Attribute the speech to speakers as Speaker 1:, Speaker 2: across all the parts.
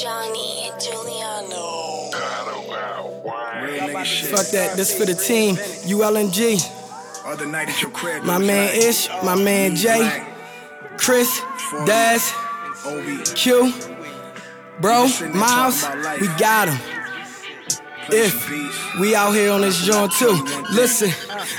Speaker 1: Johnny Giuliano.
Speaker 2: Fuck that, this for the team. ULNG.
Speaker 3: Other night at your crib.
Speaker 2: My man Ish, my man Jay, Chris, Daz, Q, Bro, Miles, we got him. If we out here on this joint too. Listen,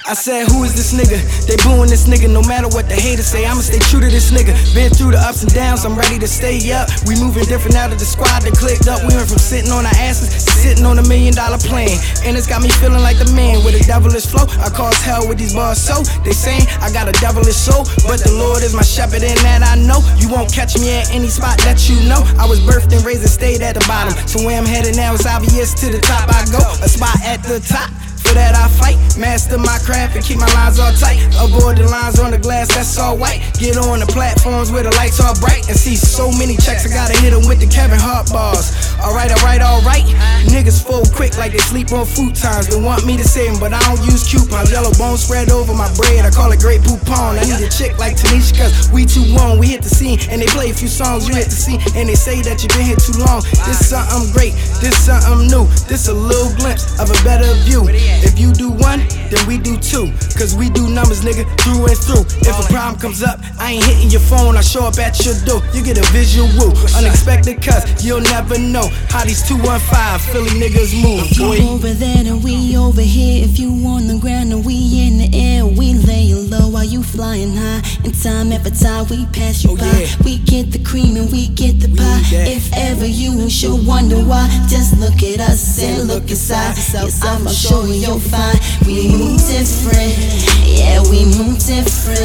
Speaker 2: I said, who is this nigga? They booing this nigga no matter what the haters say. I'ma stay true to this nigga. Been through the ups and downs, I'm ready to stay up. We moving different out of the squad that clicked up. We went from sitting on our asses to sitting on million dollar plane. And it's got me feeling like the man with a devilish flow. I cause hell with these bars, so they saying I got a devilish soul. But the Lord is my shepherd, and that I know. You won't catch me at any spot that you know. I was birthed and raised and stayed at the bottom. So where I'm headed now is obvious to the top I go. A spot at the top. For that I fight, master my craft and keep my lines all tight. Avoid the lines on the glass all white. Get on the platforms where the lights are bright and see so many checks. I gotta hit 'em with the Kevin Hart bars. Alright, alright, alright. Niggas fold quick like they sleep on futons. They want me to save 'em, but I don't use coupons. Yellow bone spread over my bread. I call it Grey Poupon. I need a chick like Tanisha, cause we too warm. We hit the scene and they play a few songs. You hit the scene and they say that you been here too long. This something great, this something new. This a little glimpse of a better view. If you do one, then we do two. Cause we do numbers, nigga, through and through. If a problem comes up, I ain't hitting your phone, I show up at your door. You get a visual, woo, unexpected cuz you'll never know how these 215 Philly niggas move, boy.
Speaker 4: You over there and we over here. If you on the ground and we in the air, we laying low while you flying high. Time after time we pass you
Speaker 2: Oh,
Speaker 4: by.
Speaker 2: yeah.
Speaker 4: We get the cream and we get the
Speaker 2: We
Speaker 4: pie. If ever you should wonder why, just look at us and look inside. Yes, I'm sure you'll find we move different. Yeah, we move different.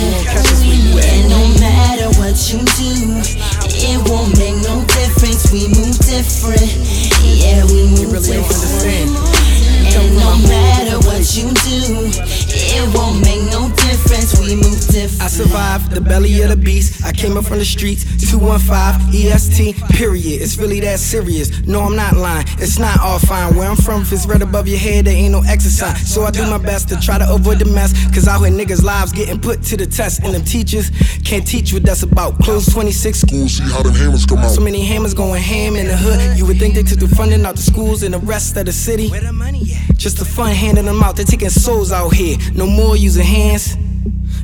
Speaker 4: And no matter what you do, it won't make no difference. We move different. Yeah, we move
Speaker 2: really don't understand.
Speaker 4: different. And no matter what you do, it won't make no difference. We move different.
Speaker 2: I survived the belly of the beast. I came up from the streets. 215 EST, period. It's really that serious. No, I'm not lying. It's not all fine. Where I'm from, if it's right above your head, there ain't no exercise. So I do my best to try to avoid the mess. Cause out here niggas' lives getting put to the test. And them teachers can't teach what that's about. Close 26 schools.
Speaker 5: See how them hammers come out.
Speaker 2: So many hammers going ham in the hood. You would think they took the funding out the schools and the rest of the city. Where the money at? Just the fun handing them out. They're taking souls out here. No more using hands.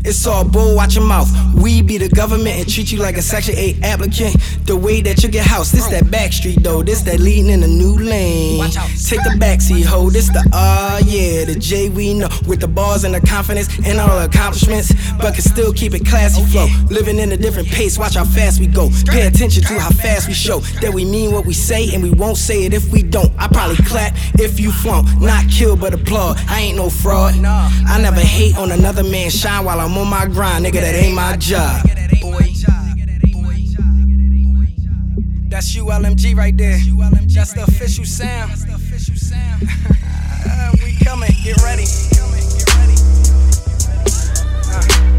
Speaker 2: It's all bull, watch your mouth. We be the government and treat you like a Section 8 applicant. The way that you get housed, this that back street though. This that leading in a new lane. Take the backseat, ho. This the ah yeah, the J we know. With the bars and the confidence and all the accomplishments. But can still keep it classy flow. Living in a different pace, watch how fast we go. Pay attention to how fast we show. That we mean what we say and we won't say it if we don't. I probably clap if you flaunt. Not kill but applaud. I ain't no fraud. I never hate on another man's shine while I'm on my grind, nigga. That ain't my job. That's ULMG right there. That's the official sound. we coming. Get ready. Uh,